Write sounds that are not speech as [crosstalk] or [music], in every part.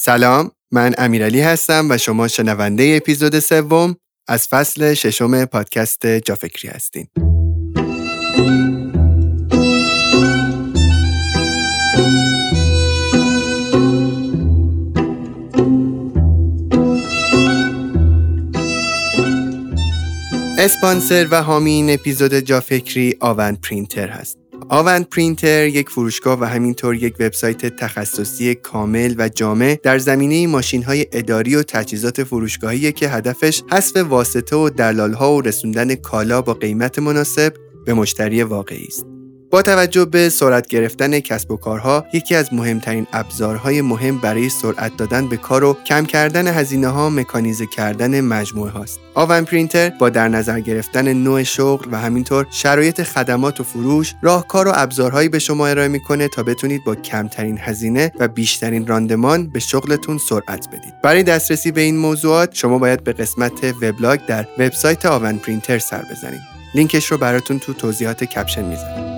سلام من امیرعلی هستم و شما شنونده اپیزود سوم از فصل ششم پادکست جافکری هستین. اسپانسر و حامی این اپیزود جافکری آوند پرینتر هست. آوند پرینتر یک فروشگاه و همینطور یک وبسایت تخصصی کامل و جامع در زمینه ماشین های اداری و تجهیزات فروشگاهی که هدفش حذف واسطه و دلالها و رسوندن کالا با قیمت مناسب به مشتری واقعی است. با توجه به سرعت گرفتن کسب و کارها یکی از مهمترین ابزارهای مهم برای سرعت دادن به کار و کم کردن هزینه ها مکانیزه کردن مجموعه هاست. آون پرینتر با در نظر گرفتن نوع شغل و همینطور شرایط خدمات و فروش راهکار و ابزارهایی به شما ارائه می‌کنه تا بتونید با کمترین هزینه و بیشترین راندمان به شغلتون سرعت بدید. برای دسترسی به این موضوعات شما باید به قسمت وبلاگ در وبسایت آون پرینتر سر بزنید. لینکش رو براتون تو توضیحات کپشن می‌ذارم.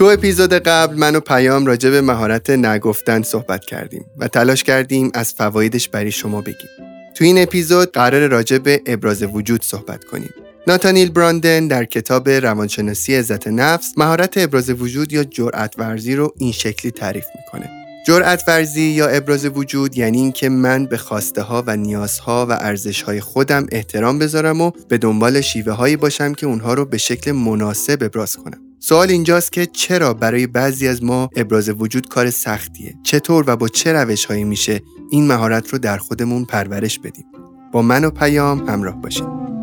تو اپیزود قبل من و پیام راجع به مهارت نگفتن صحبت کردیم و تلاش کردیم از فوایدش برای شما بگیم. تو این اپیزود قرار راجع به ابراز وجود صحبت کنیم. ناتانیل براندن در کتاب روانشناسی عزت نفس مهارت ابراز وجود یا جرأت ورزی رو این شکلی تعریف می‌کنه. جرأت ورزی یا ابراز وجود یعنی اینکه من به خواسته ها و نیازها و ارزش های خودم احترام بذارم و به دنبال شیوه هایی باشم که اونها رو به شکل مناسب ابراز کنم. سوال اینجاست که چرا برای بعضی از ما ابراز وجود کار سختیه؟ چطور و با چه روش هایی میشه این مهارت رو در خودمون پرورش بدیم؟ با من و پیام همراه باشید.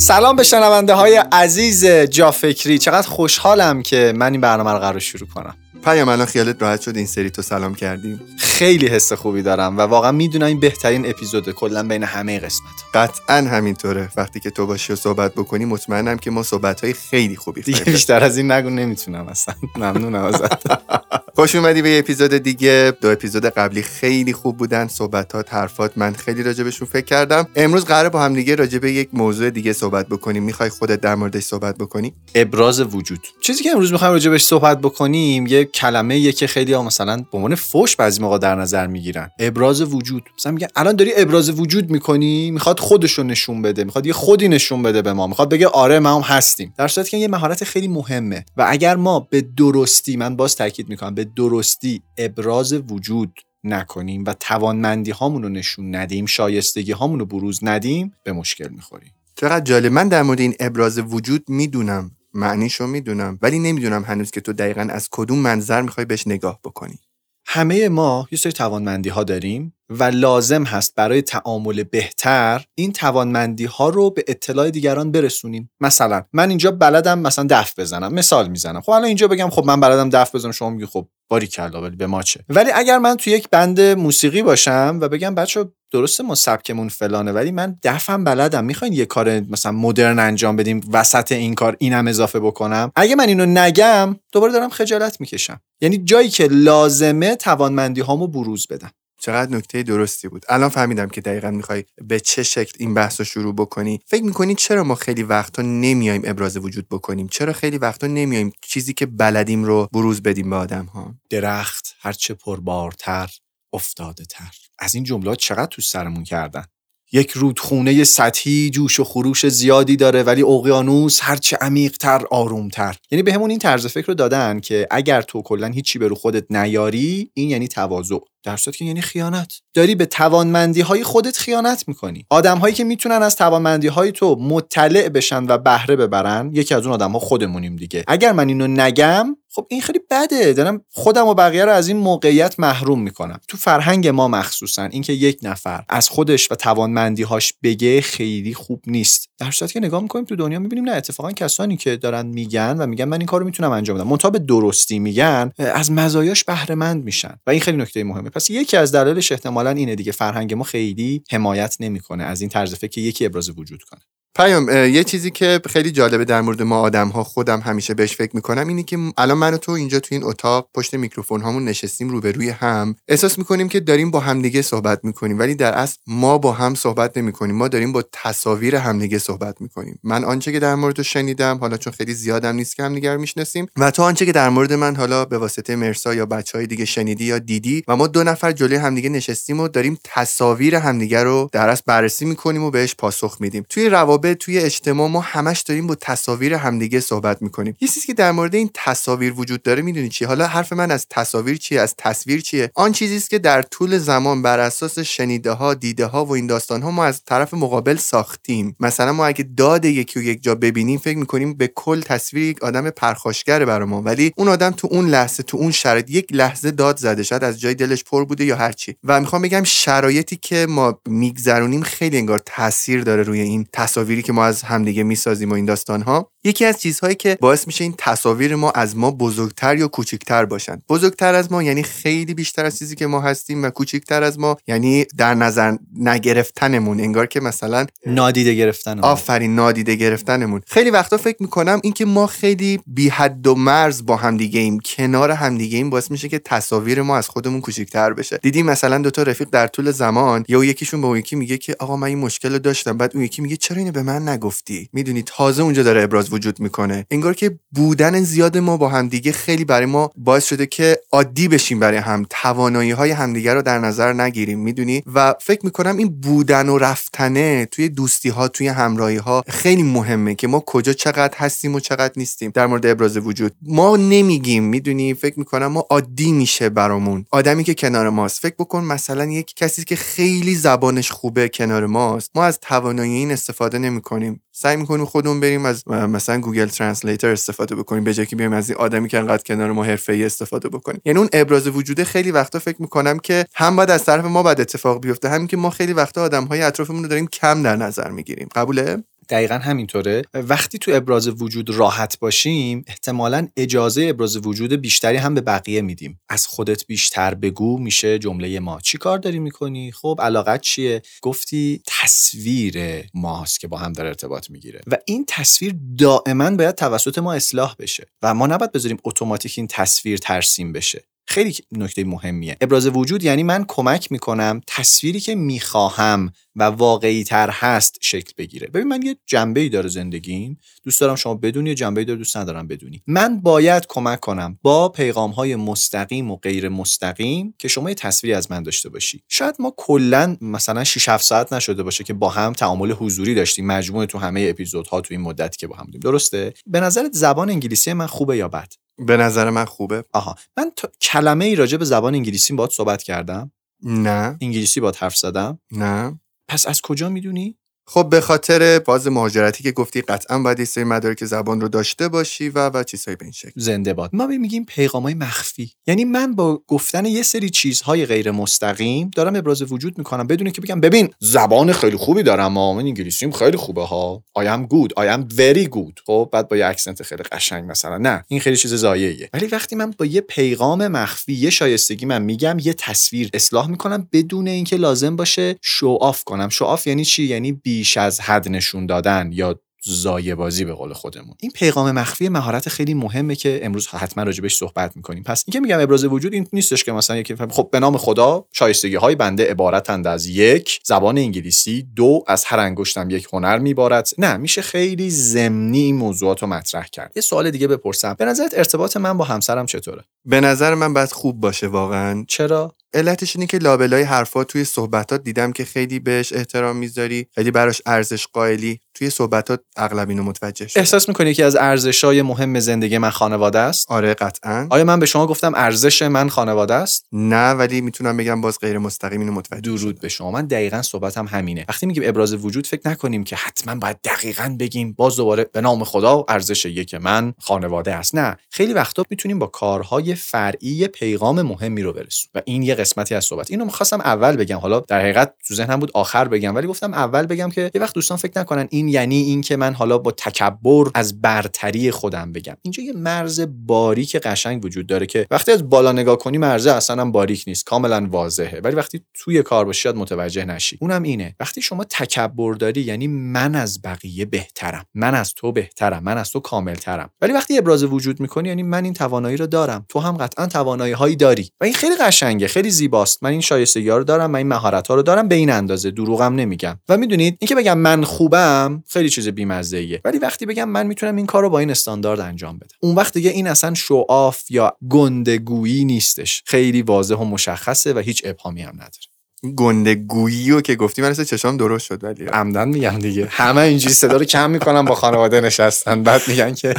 سلام به شنونده های عزیز جافکری چقدر خوشحالم که من این برنامه رو قرار شروع کنم. پیام الان خیالت راحت شد این سری تو سلام کردیم؟ خیلی حس خوبی دارم و واقعا می‌دونم این بهترین اپیزود کلا بین همه قسمت. قطعا همینطوره. وقتی که تو باشی و صحبت بکنی مطمئنم که ما صحبت های خیلی خوبی دیگه بیشتر از این نگو نمی‌تونم اصلا. ممنونم ازت. [laughs] خوش اومدی به اپیزود دیگه. دو اپیزود قبلی خیلی خوب بودن. صحبتات حرفات من خیلی راجبشون فکر کردم. امروز قرار با هم دیگه راجب یک موضوع دیگه صحبت بکنیم. می‌خوای خودت در موردش صحبت بکنی؟ ابراز وجود. چیزی که امروز می‌خوایم راجبش صحبت بکنیم یه کلمه که خیلی ها مثلا به عنوان فوش بعضی موقع در نظر می‌گیرن. ابراز وجود. مثلا میگه الان داری ابراز وجود می‌کنی می‌خواد خودش رو نشون بده می‌خواد یه خودی نشون بده به ما می‌خواد بگه آره ما هم هستیم. در صورتی که یه مهارت خیلی مهمه. و اگر ما به درستی من باز تاکید می‌کنم به درستی ابراز وجود نکنیم و توانمندی هامون رو نشون ندیم شایستگی هامون رو بروز ندیم به مشکل می‌خوریم. چقدر جالب. من در مورد این ابراز وجود می‌دونم. معنیشو می‌دونم ولی نمی‌دونم هنوز که تو دقیقا از کدوم منظر می‌خوای بهش نگاه بکنی. همه ما یه سری توانمندی ها داریم و لازم هست برای تعامل بهتر این توانمندی ها رو به اطلاع دیگران برسونیم. مثلا من اینجا بلدم مثلا دف بزنم مثال می‌زنم. خب الان اینجا بگم خب من بلدم دف بزنم شما میگی خب باری کلا ولی به ما چه؟ ولی اگر من تو یک بند موسیقی باشم و بگم بچه درسته ما سبکمون فلانه ولی من دفم بلدم. می‌خواین یه کار مثلا مدرن انجام بدیم وسط این کار اینم اضافه بکنم؟ اگه من اینو نگم دوباره دارم خجالت می‌کشم. یعنی جایی که لازمه توانمندی هامو بروز بدم. چقدر نکته درستی بود. الان فهمیدم که دقیقا می‌خوای به چه شکل این بحث رو شروع بکنی. فکر می‌کنی چرا ما خیلی وقتا نمیایم ابراز وجود بکنیم؟ چرا خیلی وقتا نمیایم چیزی که بلدیم رو بروز بدیم به آدم ها درخت هرچه پربارتر. افتاده تر از این جملات چقدر تو سرمون کردن؟ یک رودخونه سطحی جوش و خروش زیادی داره ولی اقیانوس هرچه عمیقتر آرومتر. یعنی به همون این طرز فکر رو دادن که اگر تو کلا هیچی به رو خودت نیاری این یعنی تواضع. در صورتی که یعنی خیانت. داری به توانمندی های خودت خیانت می‌کنی. آدم هایی که می‌تونن از توانمندی های تو مطلع بشن و بهره ببرن یکی از اون آدم خودمونیم دیگه. اگر من اینو نگم خب این خیلی بده. دارم خودم و بقیه رو از این موقعیت محروم می‌کنم. تو فرهنگ ما مخصوصا اینکه یک نفر از خودش و توانمندی هاش بگه خیلی خوب نیست. در صورتی که نگاه می‌کنیم تو دنیا می‌بینیم نه اتفاقا کسانی که دارن میگن و میگن من این کارو می‌تونم انجام بدم. منتها به درستی میگن از مزایاش بهره مند میشن. و این خیلی نکته مهمه. پس یکی از دلایلش احتمالا اینه دیگه فرهنگ ما خیلی حمایت نمی‌کنه از این طرز فکر که یکی ابراز وجود کنه. پیام یه چیزی که خیلی جالبه در مورد ما آدم ها خودم همیشه بهش فکر می‌کنم اینه که الان من و تو اینجا تو این اتاق پشت میکروفون هامون نشستیم روبروی هم. احساس می‌کنیم که داریم با همدیگه صحبت می‌کنیم ولی در اصل ما با هم صحبت نمی‌کنیم. ما داریم با تصاویر همدیگه صحبت می‌کنیم. من آنچه که در مورد شنیدم حالا چون خیلی زیادم نیست که همدیگه رو می‌شناسیم و تو آنچه که در مورد من حالا به واسطه مرسا یا بچه های دیگه شنیدی یا دیدی و ما دو نفر جلوی همدیگه نشستیم و داریم تصاویر همدیگه رو در اصل بررسی می‌کنیم و بهش پاسخ میدیم. توی روابط توی اجتماع ما همش داریم با تصاویر همدیگه صحبت می‌کنیم. یه چیزی که در مورد این تصاویر وجود داره می‌دونی چی؟ حالا حرف من از تصاویر چیه؟ از تصویر چیه؟ آن چیزی است که در طول زمان بر اساس شنیده ها دیده ها و این داستان ها ما از طرف مقابل ساختیم. مثلا ما اگه داد یکی و یک جا ببینیم فکر می‌کنیم به کل تصویر یک آدم پرخاشگره برای ما. ولی اون آدم تو اون لحظه تو اون شرایط یک لحظه داد زده. شاید از جای دلش پر بوده یا هرچی و می‌خوام بگم شرایطی که ما میگذرونیم خیلی انگار تاثیر داره روی این تصاویری که ما از همدیگه می‌سازیم و این داستان ها یکی از چیزهایی که باعث میشه این تصاویر ما از ما بزرگتر یا کوچکتر باشن. بزرگتر از ما یعنی خیلی بیشتر از چیزی که ما هستیم و کوچکتر از ما یعنی در نظر نگرفتنمون انگار که مثلا نادیده گرفتن آفرین نادیده گرفتنمون. خیلی وقتا فکر می‌کنم اینکه ما خیلی بی حد و مرز با هم دیگه ایم کنار هم دیگه ایم باعث میشه که تصاویر ما از خودمون کوچکتر بشه. دیدی مثلا دو تا رفیق در طول زمان یا یکیشون به اون یکی میگه که آقا من این مشکل رو داشتم بعد اون یکی میگه چرا اینو به من نگفتی. می‌دونی تازه اونجا داره ابراز وجود می‌کنه. انگار که بودن زیاد ما با همدیگه خیلی برای ما باعث شده که عادی بشیم برای هم توانایی های همدیگه رو در نظر نگیریم. می‌دونی؟ و فکر می‌کنم این بودن و رفتنه توی دوستی ها توی همراهی ها خیلی مهمه که ما کجا چقدر هستیم و چقدر نیستیم در مورد ابراز وجود. ما نمیگیم می‌دونی؟ فکر می‌کنم ما عادی میشه برامون. آدمی که کنار ماست. فکر بکن مثلا یک کسی که خیلی زبانش خوبه کنار ماست. ما از توانایی این استفاده نمی‌کنیم. سعی می‌کنیم خودمون بریم از مثلا گوگل ترنسلیتر استفاده بکنیم به جای که بیایم از این آدمی که انقدر کنار ما حرفه‌ای استفاده بکنیم. یعنی اون ابراز وجوده خیلی وقتا فکر می‌کنم که هم باید از طرف ما بعد اتفاق بیفته. همین که ما خیلی وقتا آدمهای اطرافمون رو داریم کم در نظر می‌گیریم. قبوله؟ دقیقا همینطوره. وقتی تو ابراز وجود راحت باشیم احتمالا اجازه ابراز وجود بیشتری هم به بقیه میدیم. از خودت بیشتر بگو میشه جمله ما. چی کار داری می‌کنی؟ خب علاقت چیه؟ گفتی تصویر ماست که با هم در ارتباط می‌گیره. و این تصویر دائما باید توسط ما اصلاح بشه. و ما نباید بذاریم اتوماتیک این تصویر ترسیم بشه. خیلی نکته مهمیه. ابراز وجود یعنی من کمک می‌کنم تصویری که می‌خواهم و واقعی تر هست شکل بگیره. ببین من یه جنبه ای داره زندگیم. دوست دارم شما بدونی یه جنبه ای داره دوست ندارم بدونی. من باید کمک کنم با پیغام های مستقیم و غیر مستقیم که شما یه تصویری از من داشته باشی. شاید ما کلا مثلا 6 7 ساعت نشده باشه که با هم تعامل حضوری داشتیم. مجموعه تو همه اپیزودها تو این مدتی که با هم بودیم. درسته؟ به نظرت زبان انگلیسی من خوبه یا بد؟ به نظر من خوبه. آها. من کلمه ای راجع به زبان انگلیسی باهات صحبت کردم. نه. انگلیسی باهات حرف زدم. نه. پس از کجا می‌دونی؟ خب به خاطر باز مهاجرتی که گفتی قطعا باید سری مدارک زبان رو داشته باشی و و چیزهای به این شکل. زنده باد. ما میگیم پیغامای مخفی. یعنی من با گفتن یه سری چیزهای غیر مستقیم دارم ابراز وجود می‌کنم. بدون که بگم ببین زبان خیلی خوبی دارم ما من انگلیسیم خیلی خوبه ها. I am good I am very good. خب بعد با یه accent خیلی قشنگ مثلا. نه این خیلی چیز ضایعیه ولی وقتی من با یه پیغام مخفی یه شایستگی من میگم یه تصویر اصلاح می‌کنم بدون اینکه لازم باشه show off کنم. show off یعنی چی؟ یعنی بیش از حد نشون دادن یا ضایع بازی به قول خودمون. این پیغام مخفی مهارت خیلی مهمه که امروز حتما راجبش صحبت می‌کنیم. پس اینکه میگم ابراز وجود این نیستش که مثلا یکی خب به نام خدا شایستگی های بنده عبارتند از یک زبان انگلیسی دو از هر انگشتم یک هنر میبارد. نه میشه خیلی ضمنی این موضوعات رو مطرح کرد. یه سوال دیگه بپرسم. به نظرت ارتباط من با همسرم چطوره؟ به نظر من باید خوب باشه واقعا. چرا؟ علتش اینه که لابلای حرفا توی صحبتات دیدم که خیلی بهش احترام می‌ذاری خیلی براش ارزش قائلی. توی صحبتات اغلب اینو متوجه شد احساس می‌کنی که از ارزشای مهم زندگی من خانواده است؟ آره قطعا. آیا من به شما گفتم ارزش من خانواده است؟ نه ولی می‌تونم بگم باز غیر مستقیم اینو متوجه درود به شما. من دقیقا صحبتم همینه. وقتی میگیم ابراز وجود فکر نکنیم که حتما باید دقیقا بگیم باز دوباره به نام خدا ارزش یک من خانواده است. نه خیلی وقتا می‌تونیم با کارهای فرعی پیغام مهمی رو برسونیم و این یه قسمتی از صحبت. اینو می‌خواستم اول بگم. حالا در حقیقت تو ذهنم بود آخر بگم ولی گفتم اول بگم که یه وقت دوستان فکر نکنن این یعنی این که من حالا با تکبر از برتری خودم بگم. اینجا یه مرز باریک قشنگ وجود داره که وقتی از بالا نگاه کنی مرز اصلا باریک نیست کاملا واضحه. ولی وقتی توی کار باشی متوجه نشی. اونم اینه. وقتی شما تکبر داری یعنی من از بقیه بهترم. من از تو بهترم. من از تو کاملترم. ولی وقتی ابراز وجود می‌کنی یعنی من این توانایی رو دارم. تو هم قطعا توانایی هایی داری. و این خیلی قشنگه. خیلی زیباست. من این شایستگی رو دارم من این مهارت ها رو دارم. به این اندازه دروغم نمیگم. و می‌دونید اینکه بگم من خوبم خیلی چیز بیمزه ولی وقتی بگم من می‌تونم این کار رو با این استاندارد انجام بدم. اون وقت دیگه این اصلا شعاف یا گندگویی نیستش. خیلی واضح و مشخصه و هیچ ابهامی هم نداره. گندگویی رو که گفتی من چشام درست شد ولی عمدن میگم دیگه. همه اینجوری صدا رو کم می‌کنن با خانواده نشستن. بعد میگن که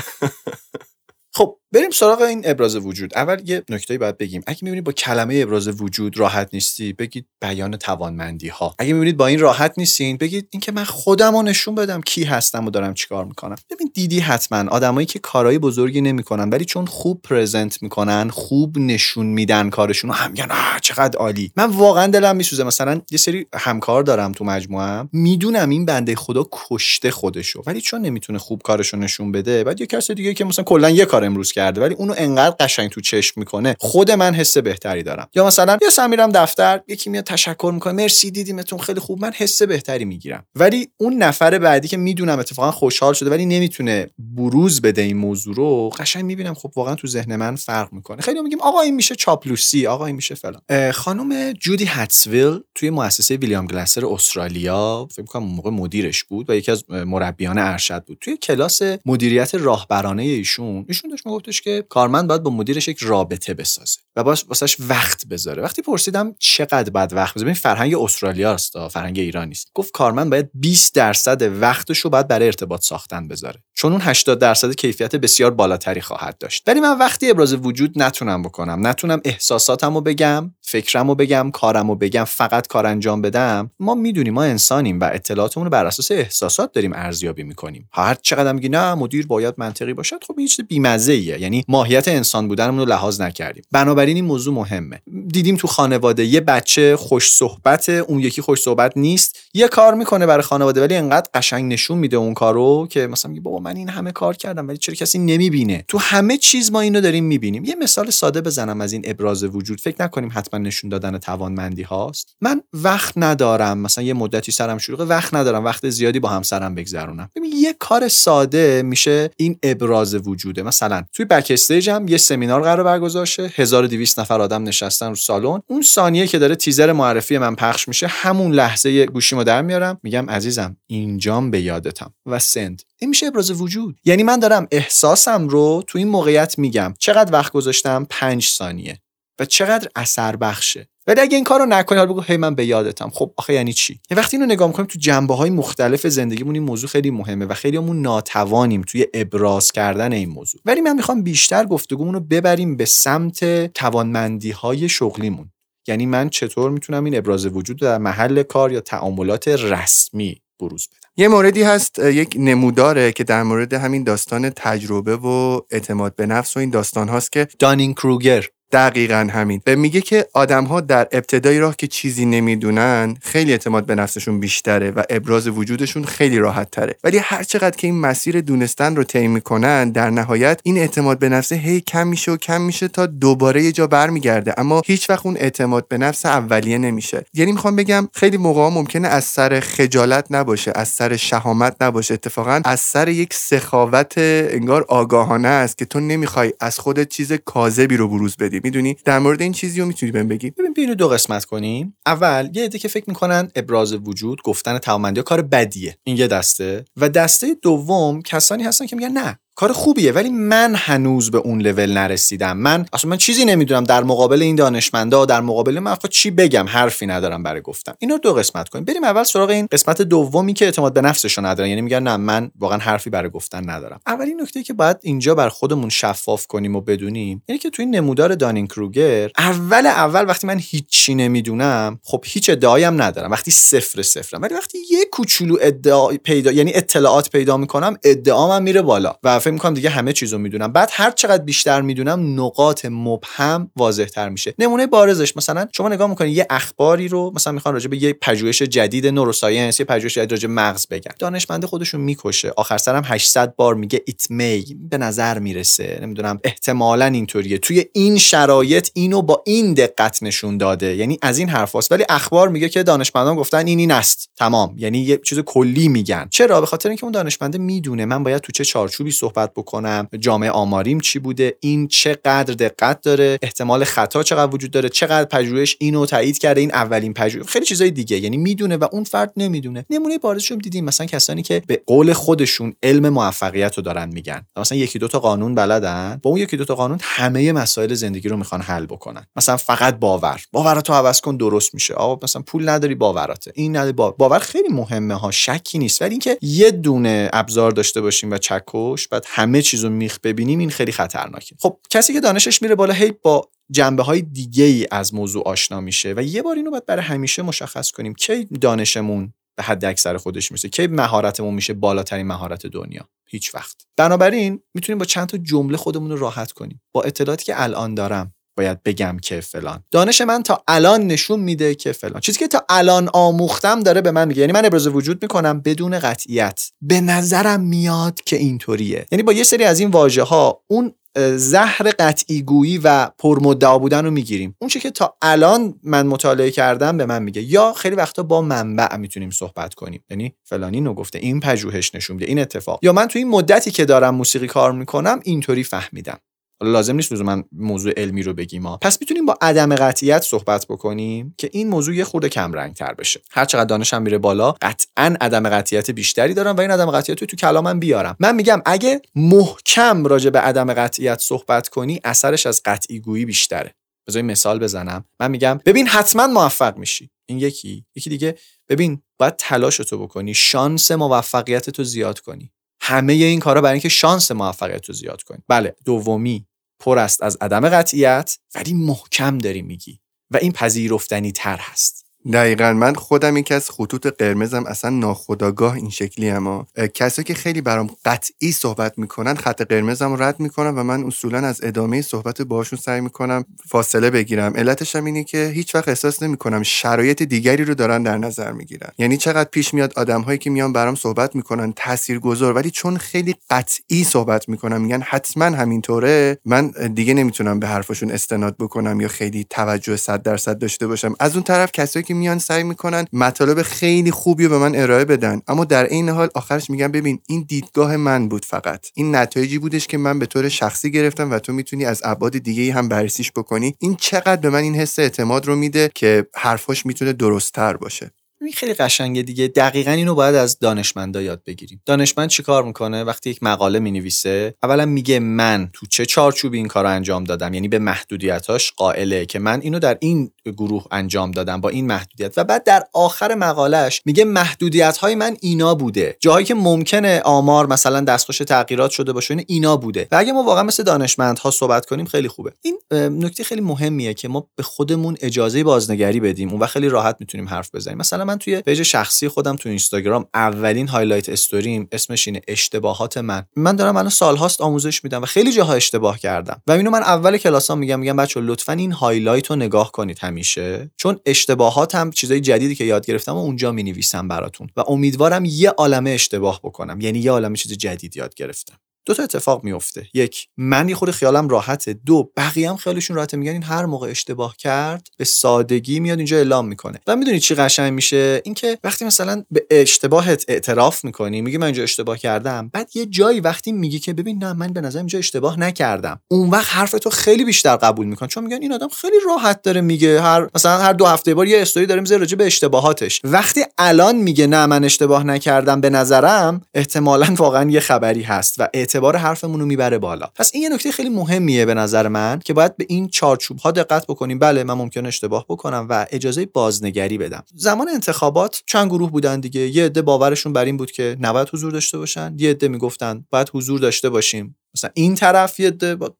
[laughs] خب بریم سراغ این ابراز وجود. اول یه نکته باید بگیم. اگه می‌بینید با کلمه ابراز وجود راحت نیستی بگید بیان توانمندی ها اگه می‌بینید با این راحت نیستین بگید اینکه من خودم رو نشون بدم کی هستم و دارم چیکار می‌کنم. ببین دیدی حتما آدمایی که کارهای بزرگی نمی‌کنن ولی چون خوب پرزنت می‌کنن خوب نشون میدن کارشون رو هم میگن چقدر عالی. من واقعا دلم میسوزه. مثلا یه سری همکار دارم تو مجموعه می‌دونم این بنده خدا کشته خودشو ولی چون نمی‌تونه خوب کارشو نشون بده بعد یه کس دیگه که مثلا کلا یه کار امروز کرده ولی اونو انقدر قشنگ تو چشم می‌کنه خود من حس بهتری دارم. یا مثلا یا سمیرم دفتر یکی میاد تشکر می‌کنه مرسی دیدیمتون خیلی خوب من حس بهتری می‌گیرم. ولی اون نفر بعدی که می‌دونم اتفاقا خوشحال شده ولی نمی‌تونه بروز بده این موضوع رو قشنگ می‌بینم خب واقعا تو ذهن من فرق می‌کنه. خیلی میگیم آقا این میشه چاپلوسی آقا این میشه فلان. خانم جودی هتسویل توی مؤسسه ویلیام گلاسر استرالیا فکر کنم موقع مدیرش بود و یکی از مربیان ارشد بود. توی کلاس مدیریت راهبرانه ایشون ایشون داشت میگفتش که کارمند باید با مدیرش یک رابطه بسازه و باش واسش وقت بذاره. وقتی پرسیدم چقدر بعد وقت بذاره فرهنگ استرالیا است فرهنگ ایران نیست گفت کارمند باید 20 درصد وقتش رو باید برای ارتباط ساختن بذاره. چون اون 80 درصد کیفیت بسیار بالاتری خواهد داشت. ولی من وقتی ابراز وجود نتونم بکنم نتونم احساساتمو بگم فکرمو بگم کارمو بگم فقط کار انجام بدم ما می‌دونیم ما انسانیم و اطلاعاتمون رو بر اساس احساسات داریم ارزیابی می‌کنیم. هر چقدر میگی نه مدیر باید منطقی باشد خب این چیز بیمزه یعنی ماهیت انسان بودنمون رو لحاظ نکردیم. بنابراین این موضوع مهمه. دیدیم تو خانواده یه بچه خوش صحبت اون یکی خوش صحبت نیست یه کار می‌کنه برای خانواده ولی انقدر قشنگ نشون میده اون کارو که مثلا میگه بابا من این همه کار کردم ولی چرا کسی نمی‌بینه؟ تو همه چیز ما اینو داریم می‌بینیم. یه مثال ساده بزنم از این ابراز وجود. فکر نکنیم حتما نشون دادن توانمندی هاست. من وقت ندارم مثلا یه مدتی سرم شلوغه وقت ندارم وقت زیادی با همسرم بگذرونم. ببین یه کار ساده میشه این ابراز وجوده. مثلا توی بک هم یه سمینار قرار برگزار شه 1200 نفر آدم نشستن رو سالن. اون ثانیه که داره تیزر معرفی من پخش میشه همون لحظه گوشیمو در میارم میگم عزیزم اینجام به یادتم. و سند. این میشه ابراز وجود. یعنی من دارم احساسم رو تو این موقعیت میگم. چقدر وقت گذاشتم؟ 5 ثانیه. و چقدر اثر بخشه. ولی اگه این کارو نکنی حالا بگو هی من به یادتم. خب آخه یعنی چی؟ یه وقتی اینو نگاه می‌کنیم تو جنبه های مختلف زندگیمون این موضوع خیلی مهمه و خیلیمون ناتوانیم توی ابراز کردن این موضوع. ولی من می‌خوام بیشتر گفتگومون رو ببریم به سمت توانمندی های شغلیمون. یعنی من چطور می‌تونم این ابراز وجود در محل کار یا تعاملات رسمی بروز بدم؟ یه موردی هست یک نموداره که در مورد همین داستان تجربه و اعتماد به نفس و این داستان هاست که دانینگ کروگر. دقیقا همین. به میگه که آدم ها در ابتدای راه که چیزی نمی‌دونن خیلی اعتماد به نفسشون بیشتره و ابراز وجودشون خیلی راحت تره ولی هر چقدر که این مسیر دونستن رو طی می‌کنن در نهایت این اعتماد به نفس هی کم میشه و کم میشه تا دوباره یه جا برمیگرده. اما هیچ وقت اون اعتماد به نفس اولیه نمیشه. یعنی می‌خوام بگم خیلی موقع ممکنه از سر خجالت نباشه از سر شهامت نباشه. اتفاقا از سر یک سخاوت انگار آگاهانه است که تو نمی‌خوای از خودت چیز کاذبی رو بروز بدی. می‌دونی؟ در مورد این چیزی رو می‌تونی بهم بگی. ببین بینو دو قسمت کنیم. اول یه عده که فکر می‌کنن ابراز وجود گفتن توانمندی کار بدیه. این یه دسته. و دسته دوم کسانی هستن که میگن نه. کار خوبیه ولی من هنوز به اون لول نرسیدم. من اصلا من چیزی نمی‌دونم در مقابل این دانشمندا در مقابل من خود چی بگم حرفی ندارم برای گفتم اینو دو قسمت کنیم. بریم اول سراغ این قسمت دومی که اعتماد به نفسشو ندارن یعنی میگن نه من واقعا حرفی برای گفتن ندارم. اولین نکته که باید اینجا بر خودمون شفاف کنیم و بدونیم یعنی که تو این نمودار دانین کروگر اول اول وقتی من هیچی نمی‌دونم خب هیچ ادعایی هم ندارم. وقتی صفر صفرم. ولی وقتی یه کوچولو ادعا پیدا یعنی اطلاعات پیدا می‌کنم ادعام میره بالا. و فکر می‌کنم دیگه همه چیزو می‌دونم. بعد هر چقدر بیشتر می‌دونم نقاط مبهم واضح تر میشه. نمونه بارزش مثلا شما نگاه می‌کنید یه اخباری رو مثلا می‌خوان راجع به یه پژوهش جدید نوروساینس یه پژوهش جدید راجع مغز بگن. دانشمند خودشون می‌کشه. آخر سرم 800 بار میگه ایت می به نظر می‌رسه. نمی‌دونم احتمالا اینطوریه. توی این شرایط اینو با این دقت نشون داده. یعنی از این حرفاست ولی اخبار میگه که دانشمندان گفتن این این تمام. یعنی یه چیز کلی میگن. چرا؟ به خاطر اینکه اون دانشمنده می‌دونه. من باید تو چه چارچوبی بکنم. جامعه آماریم چی بوده؟ این چقدر دقت داره؟ احتمال خطا چقدر وجود داره؟ چقدر پژوهش اینو تایید کرده؟ این اولین پژوهش خیلی چیزای دیگه. یعنی می‌دونه و اون فرد نمی‌دونه. نمونه بارزش دیدیم. مثلا کسانی که به قول خودشون علم موفقیت رو دارن میگن. مثلا یکی دو تا قانون بلدن. با اون یکی دو تا قانون همه مسائل زندگی رو می‌خوان حل بکنن. مثلا فقط باور. باوراتو عوض کن درست میشه. آقا مثلا پول نداری باوراته. این نداری باور خیلی مهمه ها. شکی نیست. ولی اینکه یه دونه ابزار داشته باشیم و چکش همه چیزو میخ ببینیم این خیلی خطرناکه. خب کسی که دانشش میره بالا هی با جنبه های دیگه ای از موضوع آشنا میشه و یه بار اینو باید برای همیشه مشخص کنیم. کی دانشمون به حد اکثر خودش میشه؟ کی مهارتمون میشه بالاترین مهارت دنیا؟ هیچ وقت. بنابراین می‌تونیم با چند تا جمله خودمون رو راحت کنیم. با اطلاعاتی که الان دارم باید بگم که فلان. دانش من تا الان نشون میده که فلان. چیزی که تا الان آموختم داره به من میگه. یعنی من ابراز وجود می‌کنم بدون قطعیت. به نظرم میاد که اینطوریه. یعنی با یه سری از این واژه ها اون زهر قطعی گویی و پرمدعا بودن رو می‌گیریم. اون که تا الان من مطالعه کردم به من میگه. یا خیلی وقتا با منبع می‌تونیم صحبت کنیم. یعنی فلانی نو گفته این پژوهش نشون میده این اتفاق. یا من تو این مدتی که دارم موسیقی کار می‌کنم اینطوری فهمیدم. لازم نیست من موضوع علمی رو بگیم ها. پس می‌تونیم با عدم قطعیت صحبت بکنیم که این موضوع یه خورده کم رنگ تر بشه. هر چقدر دانشم میره بالا قطعا عدم قطعیت بیشتری دارم و این عدم قطعیت رو تو کلامم بیارم. من میگم اگه محکم راجع به عدم قطعیت صحبت کنی اثرش از قطعی گویی بیشتره بذاری مثال بزنم. من میگم ببین حتما موفق میشی. این یکی. یکی دیگه ببین باید تلاش تو بکنی شانس موفقیت تو زیاد کنی. همه این کارا برای اینکه شانس موفقیت رو زیاد کنی. بله دومی. پر است از عدم قطعیت ولی محکم داری میگی و این پذیرفتنی تر هست. دقیقا. من خودم یکی از خطوط قرمزم اصلا ناخداگاه این شکلی اما کسایی که خیلی برام قطعی صحبت می‌کنن خط قرمزم رد می‌کنم و من اصولا از ادامه صحبت باشون سعی می‌کنم فاصله بگیرم. علتش هم اینه که هیچ وقت احساس نمی‌کنم شرایط دیگری رو دارن در نظر می‌گیرن. یعنی چقدر پیش میاد آدم هایی که میان برام صحبت می‌کنن تاثیرگذار ولی چون خیلی قطعی صحبت می‌کنم میگن حتما همینطوره من دیگه نمی‌تونم به حرفشون استناد بکنم یا خیلی توجه 100 درصد داشته باشم. از اون طرف کسایی میان سعی می‌کنن مطالب خیلی خوبی رو به من ارائه بدن. اما در این حال آخرش میگن ببین این دیدگاه من بود فقط. این نتایجی بودش که من به طور شخصی گرفتم و تو می‌تونی از ابعاد دیگه هم بررسیش بکنی. این چقدر به من این حس اعتماد رو میده که حرفاش می‌تونه درستتر باشه. این خیلی قشنگه دیگه. دقیقا اینو باید از دانشمندا یاد بگیریم. دانشمند چیکار می‌کنه؟ وقتی یک مقاله می‌نویسه اولا میگه من تو چه چارچوبی این کارو انجام دادم؟ یعنی به محدودیتاش قائله که من اینو در این گروه انجام دادم با این محدودیت. و بعد در آخر مقالهش میگه محدودیت های من اینا بوده. جاهایی که ممکنه آمار مثلا دستخوش تغییرات شده باشه اینا بوده. و اگه ما واقعا مثل دانشمندها صحبت کنیم خیلی خوبه. این نکته خیلی مهمیه که ما به خودمون اجازه بازنگری بدیم. اون وقت خیلی راحت می‌تونیم حرف بزنیم. مثلا من توی page شخصی خودم تو اینستاگرام اولین highlight story م اسمش اینه اشتباهات من. من دارم الان سالهاست آموزش میدم و خیلی جاها اشتباه کردم. و اینو من اول کلاسام میگم میگم بچه ها لطفا این highlight رو نگاه کنید. همیشه چون اشتباهاتم چیزای جدیدی که یاد گرفتم و اونجا می‌نویسم براتون. و امیدوارم یه عالمه اشتباه بکنم. یعنی یه عالمه چیز جدید یاد گرفتم. دو تا اتفاق میفته یک من یه خود خیالم راحته. دو بقیه هم خیالشون راحته. میگن این هر موقع اشتباه کرد به سادگی میاد اینجا اعلام می‌کنه. و می‌دونی چی قشنگ میشه؟ اینکه وقتی مثلا به اشتباهت اعتراف می‌کنی میگی من اینجا اشتباه کردم بعد یه جایی وقتی میگی که ببین نه من به نظر اینجا اشتباه نکردم. اون وقت حرف تو خیلی بیشتر قبول میکن چون میگن این آدم خیلی راحت داره میگه. هر مثلا هر دو هفته بار یه استوری داره می‌ذاره به اشتباهاتش. وقتی الان میگه نه من اشتباه نکردم به نظرم احتمالا واقعا یه خبری هست و اعتبار حرفمون رو می‌بره بالا. پس این یه نکته خیلی مهمیه به نظر من که باید به این چارچوب ها دقت بکنیم. بله من ممکن اشتباه بکنم و اجازه بازنگری بدم. زمان انتخابات چند گروه بودن دیگه. یه عده باورشون بر این بود که نباید حضور داشته باشن. یه عده می‌گفتن باید حضور داشته باشیم. مثلا این طرف یه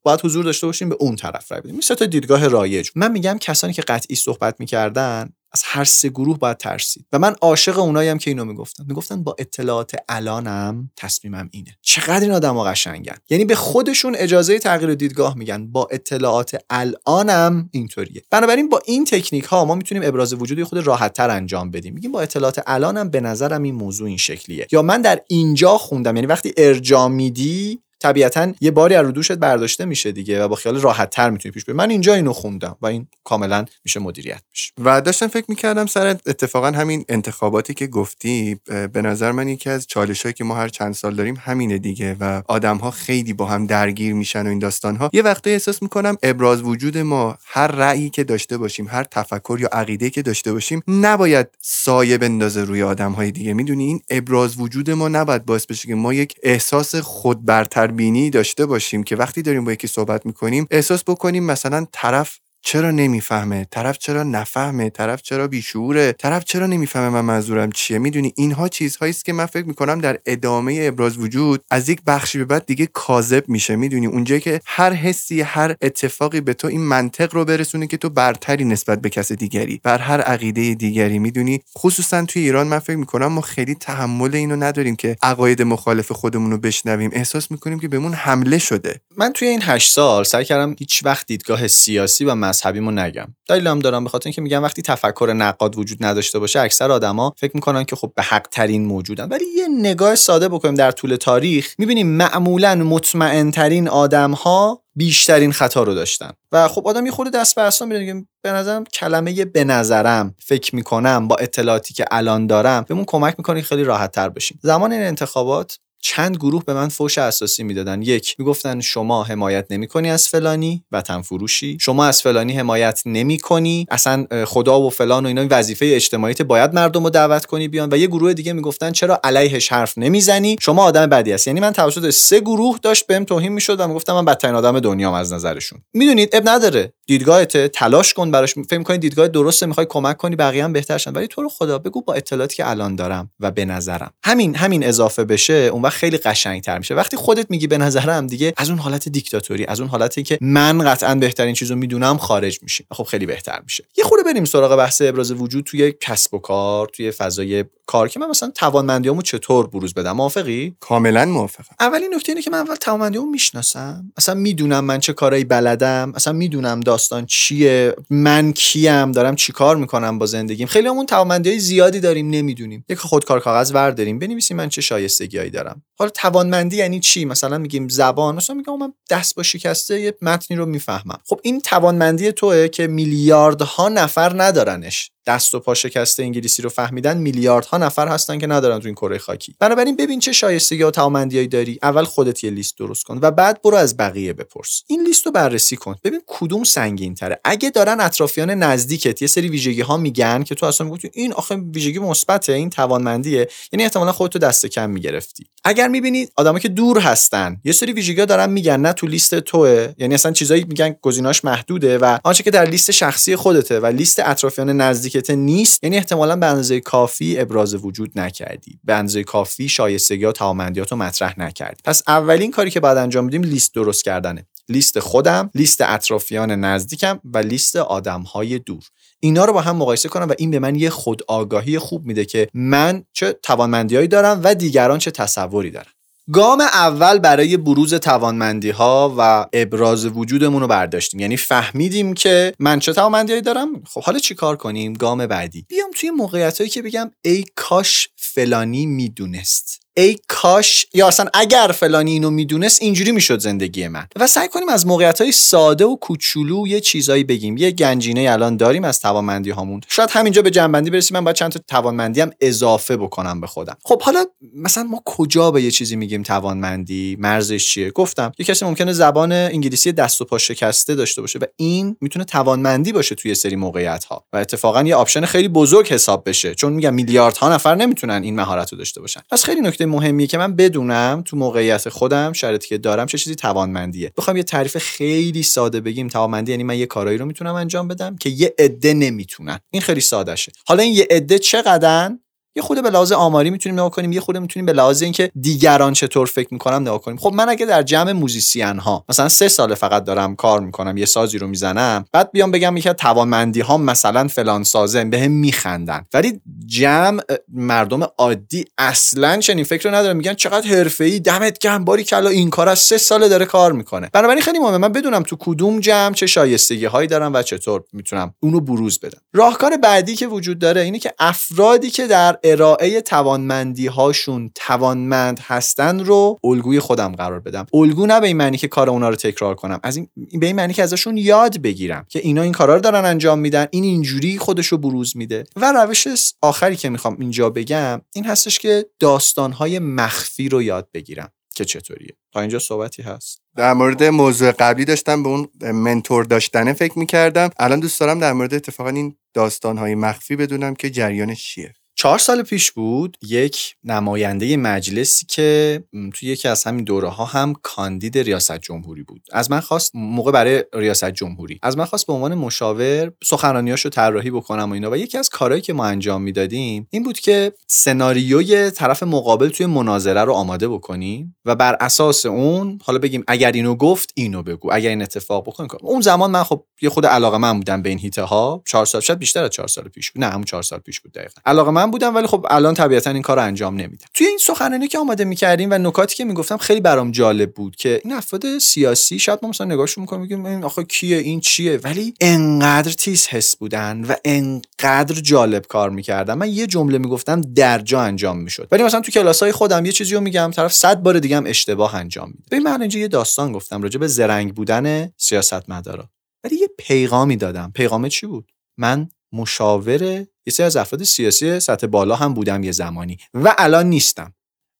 باید حضور داشته باشیم به اون طرف رای بدیم. این تا دیدگاه رایج. من میگم کسانی که قطعی صحبت می‌کردن از هر سه گروه باید ترسید. و من عاشق اونایی که اینو می‌گفتن. می‌گفتن با اطلاعات الانم تصمیمم اینه. چقدر این آدما قشنگن. یعنی به خودشون اجازه تغییر دیدگاه میگن. با اطلاعات الانم اینطوریه. بنابراین با این تکنیک ها ما می‌تونیم ابراز وجود خود راحت تر انجام بدیم. میگیم با اطلاعات الانم به نظرم این موضوع این شکلیه. یا من در اینجا خوندم. یعنی وقتی ارجاع میدی طبیعتا یه باری از رو دوشت برداشته میشه دیگه و با خیال راحت تر می‌تونی پیش بری. من اینجا اینو خوندم و این کاملا میشه مدیریت بشه. و داشتم فکر می‌کردم سر اتفاقا همین انتخاباتی که گفتی به نظر من یکی از چالشهایی که ما هر چند سال داریم همینه دیگه و آدم ها خیلی با هم درگیر میشن و این داستان ها یه وقتی احساس می‌کنم ابراز وجود ما هر رأیی که داشته باشیم هر تفکر یا عقیده که داشته باشیم نباید سایه بندازه روی آدم های دیگه. می‌دونی؟ این ابراز وجود ما نباید باعث بشه که ما یک احساس خود برتر بینی داشته باشیم که وقتی داریم با یکی صحبت می‌کنیم احساس بکنیم مثلا طرف چرا نمی‌فهمه؟ طرف چرا نفهمه؟ طرف چرا بیشوره طرف چرا نمی‌فهمه من منظورم چیه؟ می‌دونی اینها چیزهایی است که من فکر می‌کنم در ادامه ابراز وجود از یک بخشی به بعد دیگه کاذب میشه. می‌دونی اونجایی که هر حسی هر اتفاقی به تو این منطق رو برسونه که تو برتری نسبت به کس دیگری بر هر عقیده دیگری. می‌دونی خصوصا توی ایران من فکر می‌کنم ما خیلی تحمل اینو نداریم که عقاید مخالف خودمون رو بشنویم. احساس می‌کنیم که بهمون حمله شده. من توی این هشت سال سعی کردم هیچ وقت دیدگاه سیاسی و مذهبیمو نگم. دلیلم دارم به خاطر اینکه میگم وقتی تفکر نقاد وجود نداشته باشه اکثر آدما فکر می‌کنن که خب به حق ترین موجودن. ولی یه نگاه ساده بکنیم در طول تاریخ می‌بینیم معمولا مطمئن ترین آدم ها بیشترین خطا رو داشتن. و خب آدم یه خورده دست به اصلا میره به نظرم کلمه به نظرم فکر می‌کنم با اطلاعاتی که الان دارم بهمون کمک می‌کنه خیلی راحت تر بشیم. زمان این انتخابات چند گروه به من فوش اساسی می‌دادن. یک می‌گفتن شما حمایت نمی‌کنی از فلانی وطن فروشی. شما از فلانی حمایت نمی‌کنی. اصلا خدا و فلان و اینا وظیفه اجتماعیت باید مردم رو دعوت کنی بیان. و یه گروه دیگه می‌گفتن چرا علیهش حرف نمی‌زنی؟ شما آدم بدی هست یعنی من توسط سه گروه داشت بهم توهین می‌شد و می‌گفتم من بدترین آدم دنیام از نظرشون. می‌دونید اب نداره. دیدگاهت تلاش کن براش. فکر می‌کنی دیدگاه درسته می‌خوای کمک کنی بقیه هم بهتر شن. ولی تو رو خدا بگو با اطلاعاتی که الان دارم و به نظرم. همین همین اضافه بشه اون خیلی قشنگتر میشه. وقتی خودت میگی به نظرم دیگه از اون حالت دیکتاتوری از اون حالتی که من قطعا بهترین چیزو می‌دونم خارج میشی خب خیلی بهتر میشه. یه خورده بریم سراغ بحث ابراز وجود توی کسب و کار توی فضای کار که من مثلا توانمندیامو چطور بروز بدم. موافقی؟ کاملا موافقم. اولین نکته اینه که من اول توانمندیامو می‌شناسم. اصلا می‌دونم من چه کارایی بلدم. اصلا می‌دونم داستان چیه؟ من کیم؟ دارم چیکار می‌کنم با زندگیم؟ خیلی همون توانمندی زیادی داریم نمی‌دونیم. یک خودکار کاغذ ور داریم بنویسیم من چه شایستگیایی دارم. حالا توانمندی یعنی چی؟ مثلا میگیم زبان. مثلا میگم من دست با شکسته یه متنی رو می‌فهمم. خب این توانمندی توه که میلیاردها نفر ندارنش. دست و پا شکسته انگلیسی رو فهمیدن میلیاردها نفر هستن که ندارن تو این کره خاکی. بنابراین ببین چه شایستگی و توانمندیایی داری. اول خودت یه لیست درست کن و بعد برو از بقیه بپرس. این لیست رو بررسی کن. ببین کدوم سنگین تره اگه دارن اطرافیان نزدیکت یه سری ویژگی ها میگن که تو اصلا میگی این آخه ویژگی مثبته این توانمندیه. یعنی احتمالا خودتو دست کم می‌گرفتی. اگر می‌بینید آدما که دور هستن. یه سری ویژگی دارن میگن نه تو لیست توه. یعنی اصلا چیزایی میگن گزیناش محدوده و آنچه که در لیست شخصی خودته و لیست اطرافیان نزدیکت نیست یعنی احتمالا به اندازه کافی ابراز وجود نکردی. به اندازه کافی شایستگی و توانمندیات رو مطرح نکردی. پس اولین کاری که بعد انجام بدیم لیست درست کردنه. لیست خودم لیست اطرافیان نزدیکم و لیست آدمهای دور. اینا رو با هم مقایسه کنم و این به من یه خود آگاهی خوب میده که من چه توانمندیهایی دارم و دیگران چه تصوری دارم گام اول برای بروز توانمندی ها و ابراز وجودمون رو برداشتیم. یعنی فهمیدیم که من چه توانمندیهایی دارم. خب حالا چی کار کنیم؟ گام بعدی. بیام توی موقعیت هایی که بگم ای کاش فلانی می‌دونست. ای کاش یا اصلا اگر فلانی اینو می‌دونست اینجوری می‌شد زندگی من. و سعی کنیم از موقعیت های ساده و کوچولو یه چیزایی بگیم. یه گنجینه الان داریم از توانمندی هامون. شاید همینجا به جنبندی برسیم من باید چند تا توانمندی هم اضافه بکنم به خودم. خب حالا مثلا ما کجا به یه چیزی میگیم توانمندی؟ مرزش چیه؟ گفتم یه کسی ممکنه زبان انگلیسی دست و پا شکسته داشته باشه و این می‌تونه توانمندی باشه توی سری موقعیت ها و اتفاقا یه option خیلی بزرگ حساب بشه. چون میگم میلیاردها نفر نمی‌تونن این مهارت رو داشته باشن. پس خیلی نکته مهمیه که من بدونم تو موقعیت خودم شرایطی که دارم چه چیزی توانمندیه. بخوام یه تعریف خیلی ساده بگیم. توانمندی یعنی من یه کارایی رو می‌تونم انجام بدم که یه عده نمی‌تونن. این خیلی ساده شه حالا این یه عده چقدرن؟ یه خود به لحاظ آماری می‌تونیم نگاه کنیم یه خود می‌تونیم به لحاظ اینکه دیگران چطور فکر می‌کنم نگاه کنیم. خب من اگه در جمع موزیسین ها مثلا سه سال فقط دارم کار می‌کنم یه سازی رو می‌زنم بعد بیام بگم یکی توانمندی ها مثلا فلان سازه بهم میخندن. ولی جمع مردم عادی اصلا چنین فکر رو ندارم میگن چقدر حرفه‌ای دمت گرم باری کلا این کار از سه ساله داره کار می‌کنه. بنابراین خیلی مهمه من بدونم تو کدوم جمع چه شایستگی هایی دارم و چطور می‌تونم اونو بروز بدم. راهکار بعدی که وجود داره اینه که افرادی که در ارائه توانمندی هاشون توانمند هستن رو الگوی خودم قرار بدم. الگو نه به این معنی که کار اونا رو تکرار کنم. از این به این معنی که ازشون یاد بگیرم که اینا این کارا رو دارن انجام میدن این اینجوری خودش رو بروز میده. و روش آخری که می‌خوام اینجا بگم این هستش که داستانهای مخفی رو یاد بگیرم که چطوریه. تا اینجا صحبتی هست؟ در مورد موضوع قبلی داشتم به اون منتور داشتنه فکر می‌کردم. الان دوست دارم در مورد اتفاقا این داستانهای مخفی بدونم که جریانش چیه. چهار سال پیش بود یک نماینده مجلسی که توی یکی از همین دوره ها هم کاندید ریاست جمهوری بود. از من خواست موقع برای ریاست جمهوری. از من خواست به عنوان مشاور سخنرانیاشو طراحی بکنم و اینا. و یکی از کارهایی که ما انجام می‌دادیم این بود که سناریوی طرف مقابل توی مناظره رو آماده بکنیم و بر اساس اون حالا بگیم اگر اینو گفت اینو بگو. اگر این اتفاق بکن اون زمان من خب یه خود علاقه من بودم به این هیته ها 4 سال شاید بیشتر از 4 سال پیش بود. نه همون 4 سال پیش بود دقیقاً. علاقه من بودم ولی خب الان طبیعتا این کار رو انجام نمیدم. توی این سخنرانی که آماده می‌کردیم و نکاتی که می‌گفتم خیلی برام جالب بود که این افراد سیاسی شاید ما مثلا نگاهشون می‌کنیم میگیم این آخه کیه این چیه؟ ولی انقدر تیز حس بودن و انقدر جالب کار می‌کردن. من یه جمله می‌گفتم در جا انجام می‌شد. ولی مثلا تو کلاسای خودم یه چیزی رو میگم طرف صد بار دیگه هم اشتباه انجام میده. ببین من اینجا یه داستان گفتم راجع به زرنگ بودن سیاستمدارا. ولی یه پیغامی دادم. پیغام چی بود؟ من مشاور یه سری از افراد سیاسی سطح بالا هم بودم یه زمانی و الان نیستم.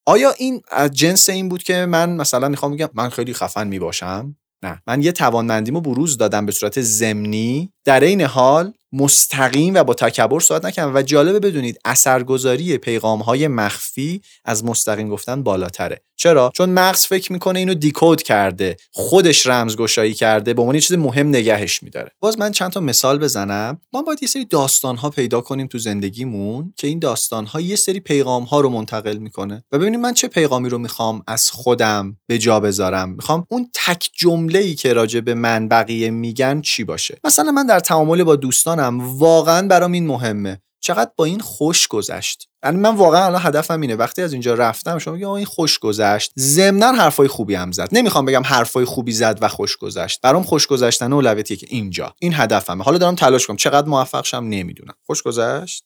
آیا این از جنس این بود که من مثلا می‌خوام بگم من خیلی خفن می‌باشم؟ نه. من یه توانمندیمو بروز دادم به صورت زمینی. در این حال مستقیم و با تکبر صحبت نکردم و جالبه بدونید اثرگذاری پیغام های مخفی از مستقیم گفتن بالاتره. چرا؟ چون مغز فکر می‌کنه اینو دیکود کرده خودش رمزگشایی کرده به عنوان چیز مهم نگهش میداره. باز من چند تا مثال بزنم. ما باید یه سری داستان ها پیدا کنیم تو زندگیمون که این داستان ها یه سری پیغام ها رو منتقل می‌کنه. و ببینیم من چه پیغامی رو می‌خوام از خودم به جا بذارم. می‌خوام اون تک جمله ای که راجع به من بقیه میگن چی باشه؟ مثلا من در تعامل با دوستانم واقعا برام این مهمه. چقدر با این خوش گذشت. یعنی من واقعا الان هدفم اینه. وقتی از اینجا رفتم شما میگه این خوش گذشت. ضمنا حرفای خوبی هم زد. نمی‌خوام بگم حرفای خوبی زد و خوش گذشت. برام خوش گذشتن اولویتیه که اینجا. این هدفمه. حالا دارم تلاش کنم چقدر موفق شم نمی‌دونم. خوش گذشت؟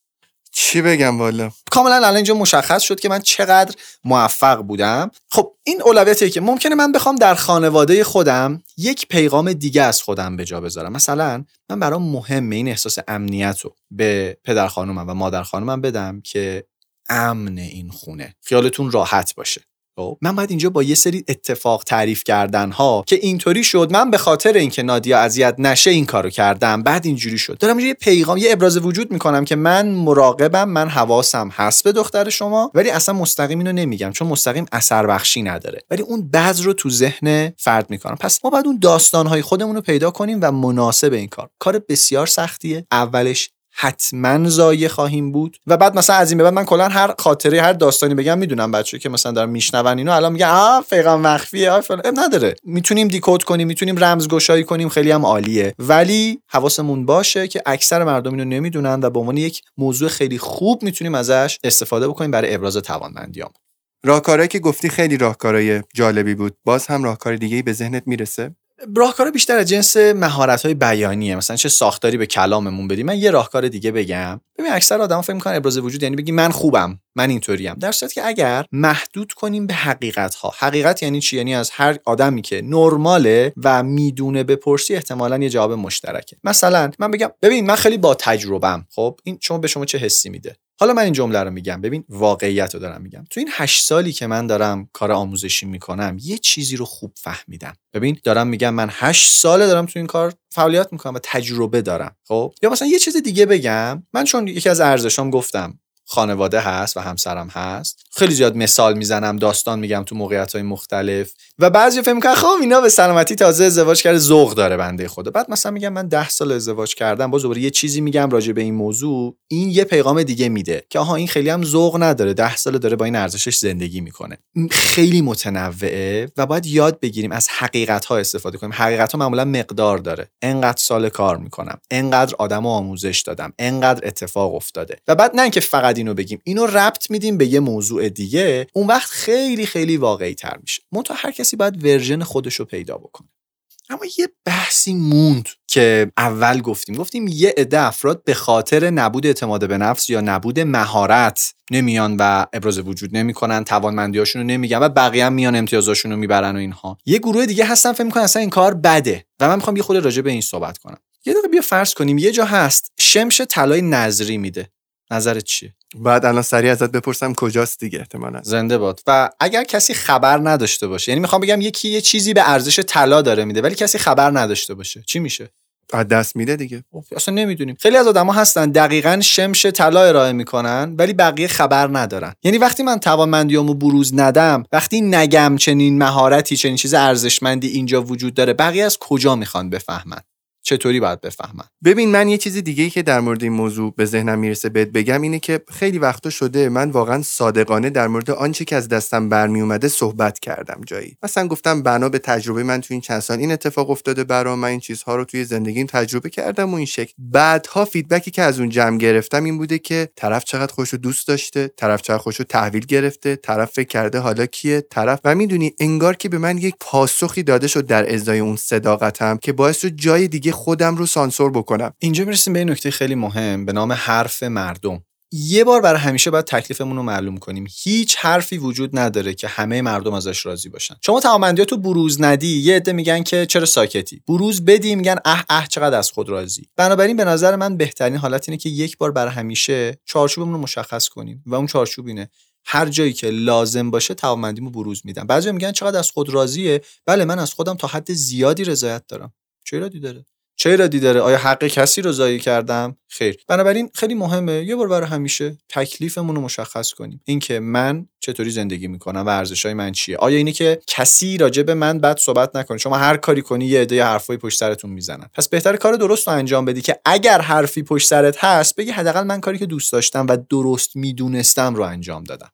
چی بگم والا؟ کاملا الان اینجا مشخص شد که من چقدر موفق بودم. خب این اولویتیه که ممکنه من بخوام در خانواده خودم یک پیغام دیگه از خودم به جا بذارم. مثلا من برام مهمه این احساس امنیت رو به پدر خانومم و مادر خانومم بدم که امن این خونه. خیالتون راحت باشه. خب. من باید اینجا با یه سری اتفاق تعریف کردن ها که اینطوری شد من به خاطر اینکه نادیا اذیت نشه این کارو کردم. بعد اینجوری شد. دارم یه پیغام یه ابراز وجود می‌کنم که من مراقبم من حواسم هست به دختر شما ولی اصلا مستقیم اینو نمیگم چون مستقیم اثر بخشی نداره. ولی اون بعض رو تو ذهن فرد می‌کنم. پس ما باید اون داستان های خودمون رو پیدا کنیم و مناسب این کار. کار بسیار سختیه. اولش حتما زایه خواهیم بود. و بعد مثلا از این به بعد من کلا هر خاطره هر داستانی بگم می‌دونم بچه که مثلا دارن میشنون اینو الان میگن آ پیغام مخفیه آ نداره. می‌تونیم دیکود کنیم می‌تونیم رمزگشایی کنیم خیلی هم عالیه. ولی حواسمون باشه که اکثر مردم اینو نمی‌دونن و به عنوان یک موضوع خیلی خوب می‌تونیم ازش استفاده بکنیم برای ابراز توانمندیام. راهکارهایی که گفتی خیلی راهکارهای جالبی بود. باز هم راهکار دیگه به ذهنت می‌رسه؟ راهکار بیشتر از جنس مهارت های بیانیه مثلا چه ساختاری به کلاممون بدیم من یه راهکار دیگه بگم. ببین اکثر آدم فکر می‌کنن ابراز وجود یعنی بگی من خوبم من اینطوریم. در صورتی که اگر محدود کنیم به حقیقت ها حقیقت یعنی چی؟ یعنی از هر آدمی که نرماله و می‌دونه بپرسی احتمالا یه جواب مشترکه. مثلا من بگم ببین من خیلی با تجربم خب این شما به شما چه حسی میده؟ حالا من این جمله رو میگم. ببین واقعیت رو دارم میگم. تو این هشت سالی که من دارم کار آموزشی می‌کنم یه چیزی رو خوب فهمیدم. ببین دارم میگم من هشت ساله دارم تو این کار فعالیت می‌کنم و تجربه دارم خب؟ یا مثلا یه چیز دیگه بگم. من چون یکی از ارزشام گفتم خانواده هست و همسرم هست. خیلی زیاد مثال می‌زنم داستان میگم تو موقعیت های مختلف. و بعضی فکر می‌کنن خب اینا به سلامتی تازه ازدواج کرده ذوق داره بنده خدا. بعد مثلا میگم من ده سال ازدواج کردم باز دوباره یه چیزی میگم راجع به این موضوع. این یه پیغام دیگه میده که آها این خیلی هم ذوق نداره. ده سال داره با این ارزشش زندگی می‌کنه. خیلی متنوعه و باید یاد بگیریم از حقیقت ها استفاده کنیم. حقیقت ها معمولا مقدار داره. انقدر سال کار می‌کنم. انقدر آدم آموزش دادم. انقدر اتفاق افتاده. و بعد نه که فقط اینو بگیم. اینو ربط میدیم به یه موضوع دیگه. اون وقت خیلی خیلی واقعی تر میشه منتها هر کسی باید ورژن خودش رو پیدا بکنه. اما یه بحثی موند که اول گفتیم. گفتیم یه عده افراد به خاطر نبود اعتماد به نفس یا نبود مهارت نمیان و ابراز وجود نمی‌کنن توانمندیاشون رو نمیگن و بقیه هم میان امتیازاشون رو می‌برن و اینها. یه گروه دیگه هستن فکر می‌کنن اصلا این کار بده و من می‌خوام یه خود راجع به این صحبت کنم. یه دقیقه بیا فرض کنیم یه جا هست شمش طلای نظری میده. نظرت چیه؟ بعد الان سریع ازت بپرسم کجاست دیگه احتمالاً. زنده باد. و اگر کسی خبر نداشته باشه یعنی می‌خوام بگم یکی یه چیزی به ارزش طلا داره میده ولی کسی خبر نداشته باشه چی میشه؟ از دست میده دیگه. اصلا نمی‌دونیم. خیلی از آدما هستن دقیقا شمش طلا ارائه می‌کنن ولی بقیه خبر ندارن. یعنی وقتی من توانمندیامو بروز ندم وقتی نگم چنین مهارتی چنین چیز ارزشمندی اینجا وجود داره بقیه از کجا می‌خوان بفهمن؟ چطوری باید بفهمن؟ ببین من یه چیز دیگه ای که در مورد این موضوع به ذهنم می‌رسه بهت بگم اینه که خیلی وقتا شده من واقعا صادقانه در مورد آنچه که از دستم برمی اومده صحبت کردم جایی. مثلا گفتم بنا به تجربه من تو این چند سال این اتفاق افتاده برام من این چیزها رو توی زندگیم تجربه کردم و این شکل. بعدها فیدبکی که از اون جمع گرفتم این بوده که طرف چقدر خوش دوست داشته طرف چقدر خوش تحویل گرفته طرف فکر کرده حالا کیه طرف و می‌دونی انگار که به من یک پاسخی داده شد در ازای اون صداقتم که باعث شد جای دیگه خودم رو سانسور بکنم. اینجا می‌رسیم به نکته خیلی مهم به نام حرف مردم. یه بار برای همیشه باید تکلیفمون رو معلوم کنیم. هیچ حرفی وجود نداره که همه مردم ازش راضی باشن. شما توانمندیاتو بروز ندی یه عده میگن که چرا ساکتی؟ بروز بدی میگن اه اه چقدر از خود راضی. بنابراین به نظر من بهترین حالت اینه که یک بار برای همیشه چارچوبمون رو مشخص کنیم و اون چارچوب اینه. هر جایی که لازم باشه توانمندیمو بروز میدم. بعضی میگن چقدر از خود راضیه؟ بله من از خودم تا حد زیادی رضایت دارم. چه ایرادی داره؟ چه ایرادی داره آیا حق کسی رو ضایع کردم؟ خیر. بنابراین خیلی مهمه. یه بار برای همیشه تکلیفمون رو مشخص کنیم. اینکه من چطوری زندگی می‌کنم و ارزشهای من چیه؟ آیا اینه که کسی راجع به من بد صحبت نکنه؟ شما هر کاری کنی یه عده حرفای پشت سرتون می‌زنن. پس بهتر کار درست رو انجام بدی که اگر حرفی پشت سرت هست بگی حداقل من کاری که دوست داشتم و درست می‌دونستم رو انجام دادم.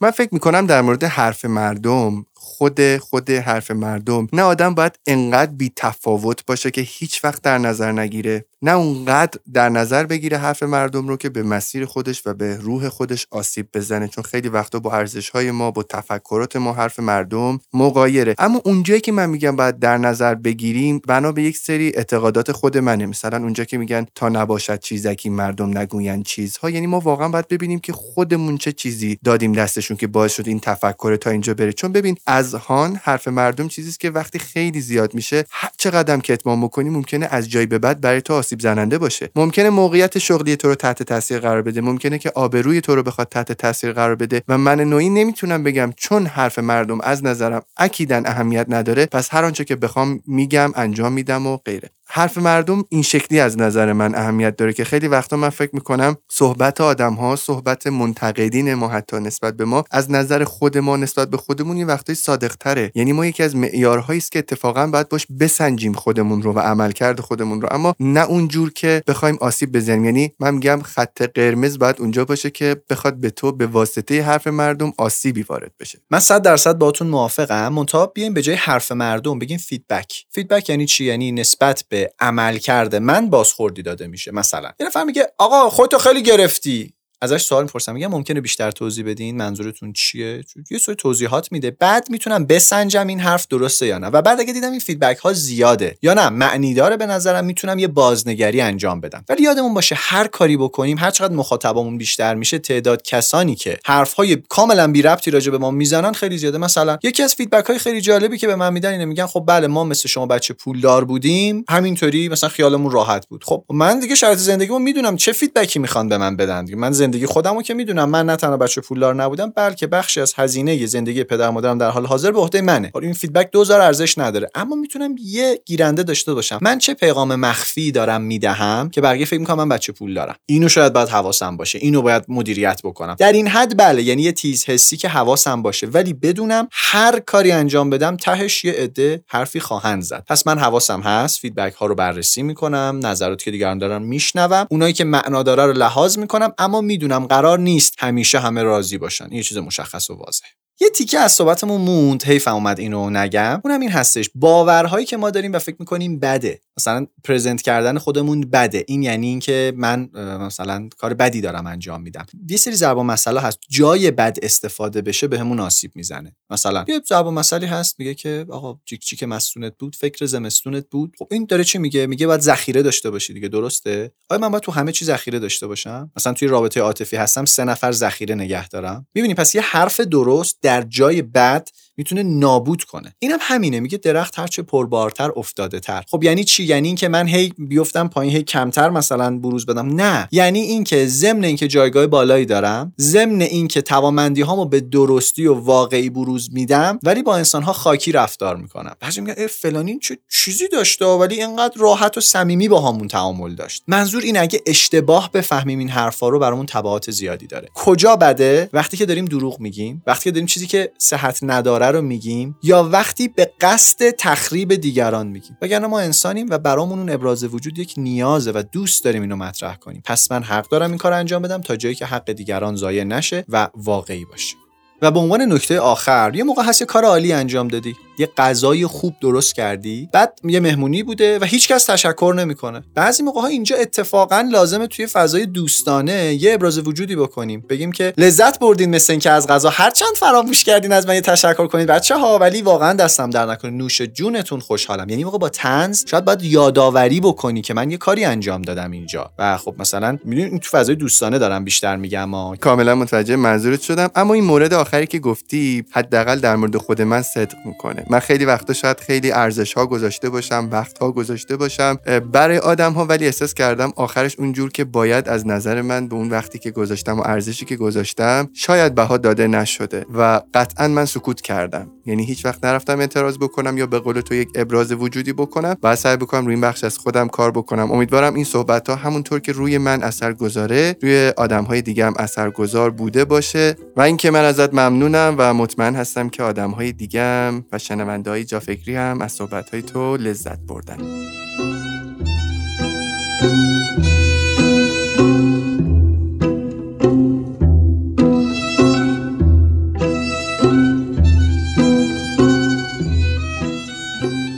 من فکر می‌کنم در مورد حرف مردم خود خود حرف مردم. نه آدم باید انقدر بی تفاوت باشه که هیچ وقت در نظر نگیره. نه اونقدر در نظر بگیره حرف مردم رو که به مسیر خودش و به روح خودش آسیب بزنه. چون خیلی وقتا با ارزش های ما با تفکرات ما حرف مردم مقایره اما اونجایی که من میگم باید در نظر بگیریم بنا به یک سری اعتقادات خود منه. مثلا اونجا که میگن تا نباشد چیزکی مردم نگویند چیزها. یعنی ما واقعا باید ببینیم که خودمون چه چیزی دادیم دستشون که باعث شد این تفکر تا اینجا بره. چون ببین از هان حرف مردم چیزی که وقتی خیلی زیاد میشه هر چقدر کتمان بکنی ممکنه از جای به بعد برای تو آسیب زننده باشه. ممکنه موقعیت شغلی تو رو تحت تاثیر قرار بده ممکنه که آبروی تو رو بخواد تحت تاثیر قرار بده و من نوعی نمی‌تونم بگم چون حرف مردم از نظرم اکیدن اهمیت نداره پس هر آنچه که بخوام میگم انجام میدم و غیره. حرف مردم این شکلی از نظر من اهمیت داره که خیلی وقتا من فکر می‌کنم صحبت آدم ها صحبت منتقدین ما حتی نسبت به ما از نظر خود ما نسبت به خودمون یه وقتای صادق تره یعنی ما یکی از معیارهایی است که اتفاقا باید باش بسنجیم خودمون رو و عملکرد خودمون رو. اما نه اونجور که بخوایم آسیب بزنیم. یعنی من میگم خط قرمز باید اونجا باشه که بخواد به تو به واسطه حرف مردم آسیبی وارد بشه. من 100 درصد باهاتون موافقم. منتها بیایم به جای حرف مردم بگیم feedback feedback یعنی چی؟ یعنی نسبت به به عملکرد من بازخوردی داده میشه مثلا. یه نفر میگه آقا خودتو خیلی گرفتی. ازش سوال می‌پرسم. میگم ممکنه بیشتر توضیح بدین؟ منظورتون چیه؟ یه سری توضیحات میده. بعد می‌تونم بسنجم این حرف درسته یا نه. و بعد اگه دیدم این feedback ها زیاده یا نه معنی داره به نظرم می‌تونم یه بازنگری انجام بدم. ولی یادمون باشه هر کاری بکنیم هر چقدر مخاطبمون بیشتر میشه تعداد کسانی که حرف های کاملا بی ربطی راجع به ما می‌زنن خیلی زیاده. مثلا یکی از feedback های خیلی جالبی که به من میدن اینه میگن خب بله ما مثل شما بچه پولدار بودیم. همینطوری مثلا خیالمون راحت بود. خب من دیگه شرایط زندگیمو می‌دونم چه feedback ی می‌خوان به من بدن. من زندگی خودمو که می‌دونم. من نه تنها بچه پولدار نبودم بلکه بخشی از هزینه زندگی پدر مادرم در حال حاضر به عهده منه. این feedback دوزار ارزش نداره. اما می‌تونم یه گیرنده داشته باشم. من چه پیغام مخفی دارم می‌دهم که بقیه فکر می‌کنن من بچه پولدارم اینو شاید باید حواسم باشه. اینو باید مدیریت بکنم. در این حد بله یعنی یه تیز حسی که حواسم باشه. ولی بدونم هر کاری انجام بدم تهش یه عده حرفی خواهند زد. پس من حواسم هست. feedback ها رو بررسی می‌کنم. نظراتی که دیگران دارن میشنوم. اونایی که معنا داره رو لحاظ می‌کنم. اما می‌دونم قرار نیست همیشه همه راضی باشن. یه چیز مشخص و واضح. یه تیکه از صحبتمون موند. حیفم اومد اینو نگم. اونم این هستش. باورهایی که ما داریم و فکر می‌کنیم بده. مثلا پرزنت کردن خودمون بده. این یعنی اینکه من مثلا کار بدی دارم انجام میدم. یه سری ضرب مسئله هست. جای بد استفاده بشه بهمون به آسیب می‌زنه. مثلا یه ضرب مسئله هست میگه که آقا چیک چیک مستونت بود فکر زمستونت بود. خب این داره چی میگه؟ میگه باید ذخیره داشته باشی دیگه درسته؟ آیا من باید تو همه چی ذخیره داشته باشم؟ مثلا توی رابطه عاطفی هستم سه نفر ذخیره نگه دارم. می‌بینی پس یه حرف درست در جای بد می‌تونه نابود کنه. اینم هم همینه. میگه درخت هرچه پربارتر افتاده تر خب یعنی چی؟ یعنی اینکه من هی بیفتم پایین هی کمتر مثلا بروز بدم. نه. یعنی اینکه ضمن اینکه جایگاه بالایی دارم ضمن اینکه توامندی هامو به درستی و واقعی بروز میدم ولی با انسان ها خاکی رفتار می‌کنم. بعضی میگن فلانی چه چیزی داشته ولی اینقدر راحت و صمیمی با همون تعامل داشت. منظور این اگه اشتباه بفهمیم این حرفا رو برامون تبعات زیادی داره. کجا بده؟ وقتی که داریم دروغ میگیم وقتی که داریم چیزی که صحت نداره رو میگیم یا وقتی به قصد تخریب دیگران میگیم. وگرنه ما انسانیم و برامون اون ابراز وجود یک نیازه و دوست داریم اینو مطرح کنیم. پس من حق دارم این کار انجام بدم تا جایی که حق دیگران ضایع نشه و واقعی باشه. و به عنوان نکته آخر یه موقع هست کار عالی انجام دادی. یه غذای خوب درست کردی؟ بعد یه مهمونی بوده و هیچکس تشکر نمی‌کنه. بعضی موقع ها اینجا اتفاقا لازمه توی فضای دوستانه یه ابراز وجودی بکنیم. بگیم که لذت بردین مثل اینکه از غذا هر چند فراموش کردین از من یه تشکر کنید بچه ها ولی واقعا دستم در نکنه. نوش جونتون خوشحالم. یعنی موقع با تنز شاید باید یادآوری بکنی که من یه کاری انجام دادم اینجا. و خب مثلا می‌دونی تو فضای دوستانه دارم بیشتر میگم ما کاملا متوجه منظورت شدم. اما این مورد آخری که گفتی حداقل در مورد خود من صدق می‌کنه. من خیلی وقتا شاید خیلی ارزش ها گذاشته باشم وقت ها گذاشته باشم. برای آدم ها ولی احساس کردم آخرش اونجور که باید از نظر من به اون وقتی که گذاشتم و ارزشی که گذاشتم شاید بها داده نشده و قطعا من سکوت کردم. یعنی هیچ وقت نرفتم اعتراض بکنم یا به قول تو یک ابراز وجودی بکنم. و سعی بکنم روی این بخش از خودم کار بکنم. امیدوارم این صحبت ها همونطور که روی من اثر گذاره روی آدم های دیگه هم اثر گذار بوده باشه. و اینکه من ازت ممنونم و مطمئن هستم که آدم های دیگه و شنونده های جا فکری هم از صحبت های تو لذت بردن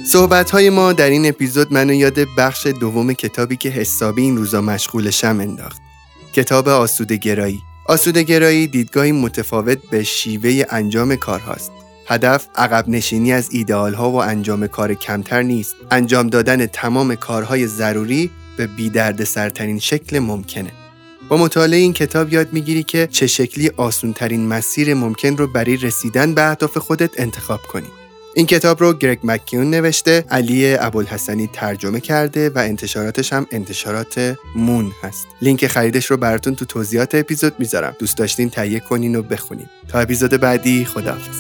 صحبت های ما در این اپیزود منو یاد بخش دوم کتابی که حسابی این روزا مشغولشم انداخت. کتاب آسوده گرایی. آسوده گرایی دیدگاهی متفاوت به شیوه انجام کارهاست. هدف عقب نشینی از ایدئال ها و انجام کار کمتر نیست. انجام دادن تمام کارهای ضروری به بی سرترین شکل ممکنه. با مطالعه این کتاب یاد می‌گیری که چه شکلی آسونترین مسیر ممکن رو برای رسیدن به اهداف خودت انتخاب کنی. این کتاب رو گرگ مکیون نوشته علی ابوالحسنی ترجمه کرده و انتشاراتش هم انتشارات مون هست لینک خریدش رو براتون تو توضیحات اپیزود می‌ذارم دوست داشتین تهیه کنین و بخونین تا اپیزود بعدی خداحافظ